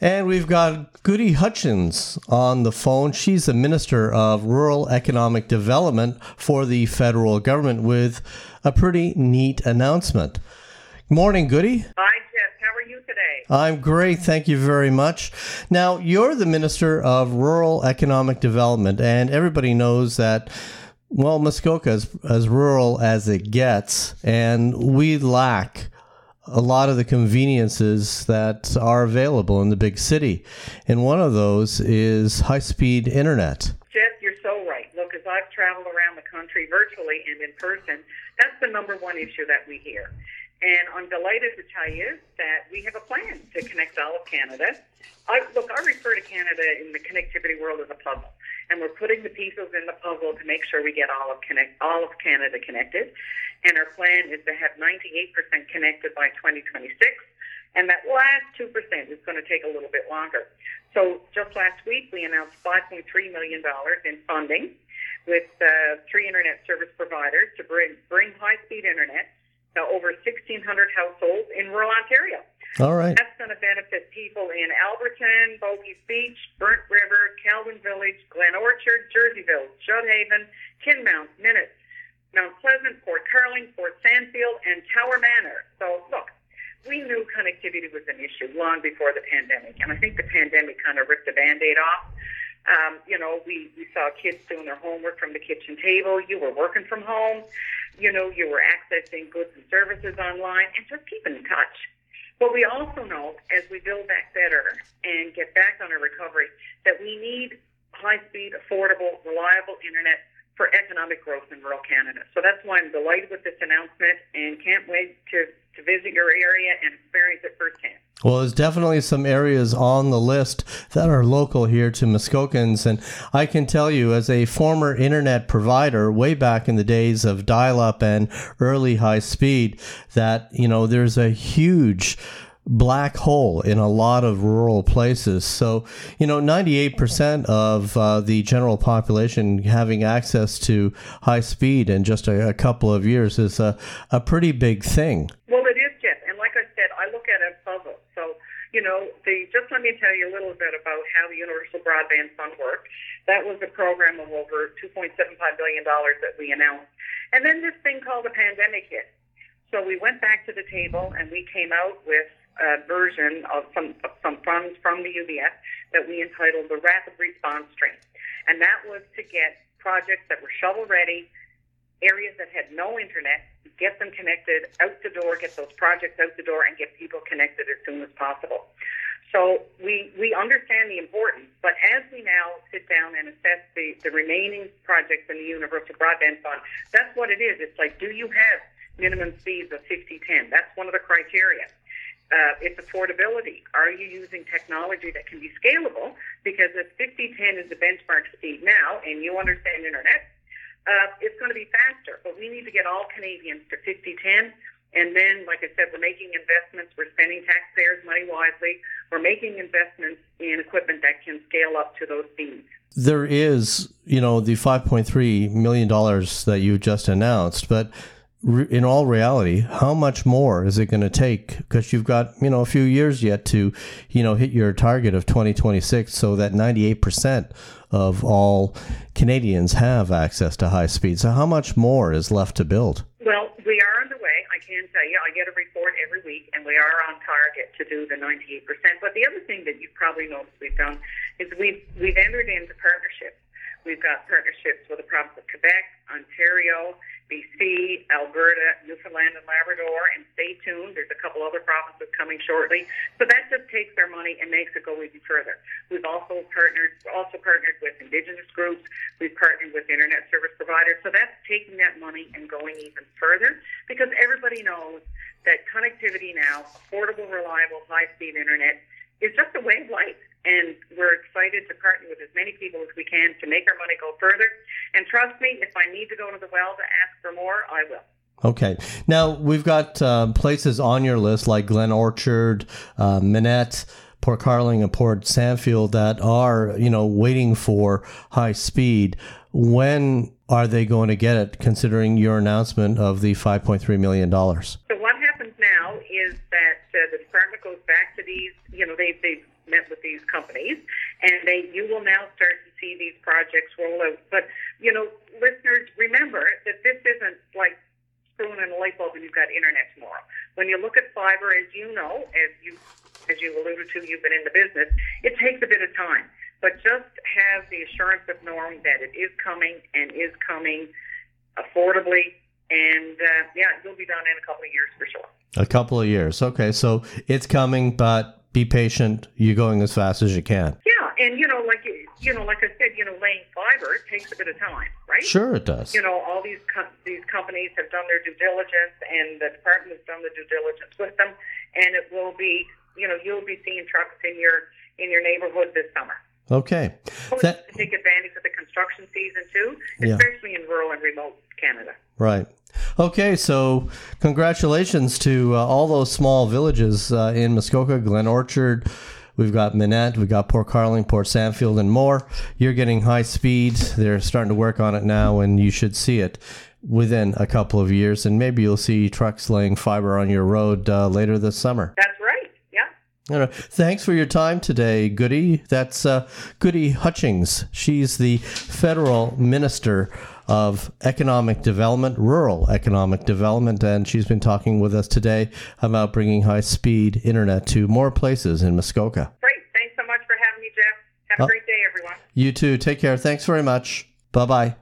And we've got Gudie Hutchings on the phone. She's the Minister of Rural Economic Development for the federal government with a pretty neat announcement. Morning, Goody. Hi, Jeff. How are you today? I'm great. Thank you very much. Now, you're the Minister of Rural Economic Development, and everybody knows that. Well, Muskoka is as rural as it gets, and we lack a lot of the conveniences that are available in the big city. And one of those is high speed internet. Jeff, you're so right. Look, as I've traveled around the country virtually and in person, that's the number one issue that we hear. And I'm delighted to tell you that we have a plan to connect all of Canada. I, look, I refer to Canada in the connectivity world as a puzzle, and we're putting the pieces in the puzzle to make sure we get all of connect all of Canada connected. And our plan is to have 98% connected by 2026, and that last 2% is going to take a little bit longer. So just last week, we announced $5.3 million in funding with uh, three internet service providers to bring, bring high-speed internet to over 1,600 households in rural Ontario. All right. That's going to benefit people in Alberton, Bogies Beach, Burnt River, Kelvin Village, Glen Orchard, Jerseyville, Shoalhaven, Kinmount, Minett, Mount Pleasant, Port Carling, Port Sandfield, and Tower Manor. So, look, we knew connectivity was an issue long before the pandemic, and I think the pandemic kind of ripped the band aid off. Um, you know, we, we saw kids doing their homework from the kitchen table. You were working from home. You know, you were accessing goods and services online and just keeping in touch. But we also know as we build back better and get back on our recovery that we need high speed, affordable, reliable internet for economic growth in rural Canada. So that's why I'm delighted with this announcement and can't wait to, to visit your area and experience it firsthand. Well, there's definitely some areas on the list that are local here to Muskokans. And I can tell you, as a former internet provider way back in the days of dial up and early high speed, that, you know, there's a huge black hole in a lot of rural places. So, you know, 98% of uh, the general population having access to high speed in just a, a couple of years is a, a pretty big thing. Well, it is, Jeff. And like I said, I look at it as puzzle. So, you know, the, just let me tell you a little bit about how the Universal Broadband Fund worked. That was a program of over $2.75 billion that we announced. And then this thing called the pandemic hit. So we went back to the table and we came out with a version of some, of some funds from the UBF that we entitled the Rapid Response Stream. And that was to get projects that were shovel ready, areas that had no internet, get them connected out the door, get those projects out the door, and get people connected as soon as possible. So we, we understand the importance, but as we now sit down and assess the, the remaining projects in the Universal Broadband Fund, that's what it is. It's like, do you have minimum speeds of 5010? That's one of the criteria uh, it's affordability. Are you using technology that can be scalable? Because if 5010 is the benchmark speed now, and you understand internet, uh, it's going to be faster. But we need to get all Canadians to 5010. And then, like I said, we're making investments. We're spending taxpayers' money wisely. We're making investments in equipment that can scale up to those speeds. There is, you know, the $5.3 million that you just announced, but in all reality, how much more is it going to take? Because you've got you know a few years yet to you know hit your target of 2026, so that 98 percent of all Canadians have access to high speed. So how much more is left to build? Well, we are on the way. I can tell you, I get a report every week, and we are on target to do the 98 percent. But the other thing that you probably noticed we've done is we've we've entered into partnerships. We've got partnerships with the province of Quebec, Ontario BC, Alberta, Newfoundland and Labrador, and stay tuned. There's a couple other provinces coming shortly. So that just takes their money and makes it go even further. We've also partnered, also partnered with Indigenous groups. We've partnered with internet service providers. So that's taking that money and going even further because everybody knows that connectivity now, affordable, reliable, high-speed internet, is just a way of life and excited to partner with as many people as we can to make our money go further. And trust me, if I need to go to the well to ask for more, I will. Okay. Now we've got uh, places on your list like Glen Orchard, uh, Minett, Port Carling, and Port Sandfield that are, you know, waiting for high speed. When are they going to get it? Considering your announcement of the five point three million dollars. So what happens now is that uh, the department goes back to these. You know, they they met with these companies, and they you will now start to see these projects roll out. But you know, listeners, remember that this isn't like screwing in a light bulb and you've got internet tomorrow. When you look at fiber, as you know, as you as you alluded to, you've been in the business. It takes a bit of time, but just have the assurance of knowing that it is coming and is coming affordably and uh, yeah, you'll be done in a couple of years for sure. A couple of years. Okay, so it's coming, but be patient. You're going as fast as you can. Yeah, and you know, like you know, like I said, you know, laying fiber takes a bit of time, right? Sure, it does. You know, all these com- these companies have done their due diligence, and the department has done the due diligence with them, and it will be, you know, you'll be seeing trucks in your in your neighborhood this summer. Okay. That, to take advantage of the construction season too, especially yeah. in rural and remote Canada. Right. Okay, so congratulations to uh, all those small villages uh, in Muskoka, Glen Orchard. We've got Minett, we've got Port Carling, Port Sandfield, and more. You're getting high speed. They're starting to work on it now, and you should see it within a couple of years. And maybe you'll see trucks laying fiber on your road uh, later this summer. Thanks for your time today, Gudie. That's uh, Gudie Hutchings. She's the federal minister of economic development, rural economic development, and she's been talking with us today about bringing high speed internet to more places in Muskoka. Great. Thanks so much for having me, Jeff. Have a uh, great day, everyone. You too. Take care. Thanks very much. Bye bye.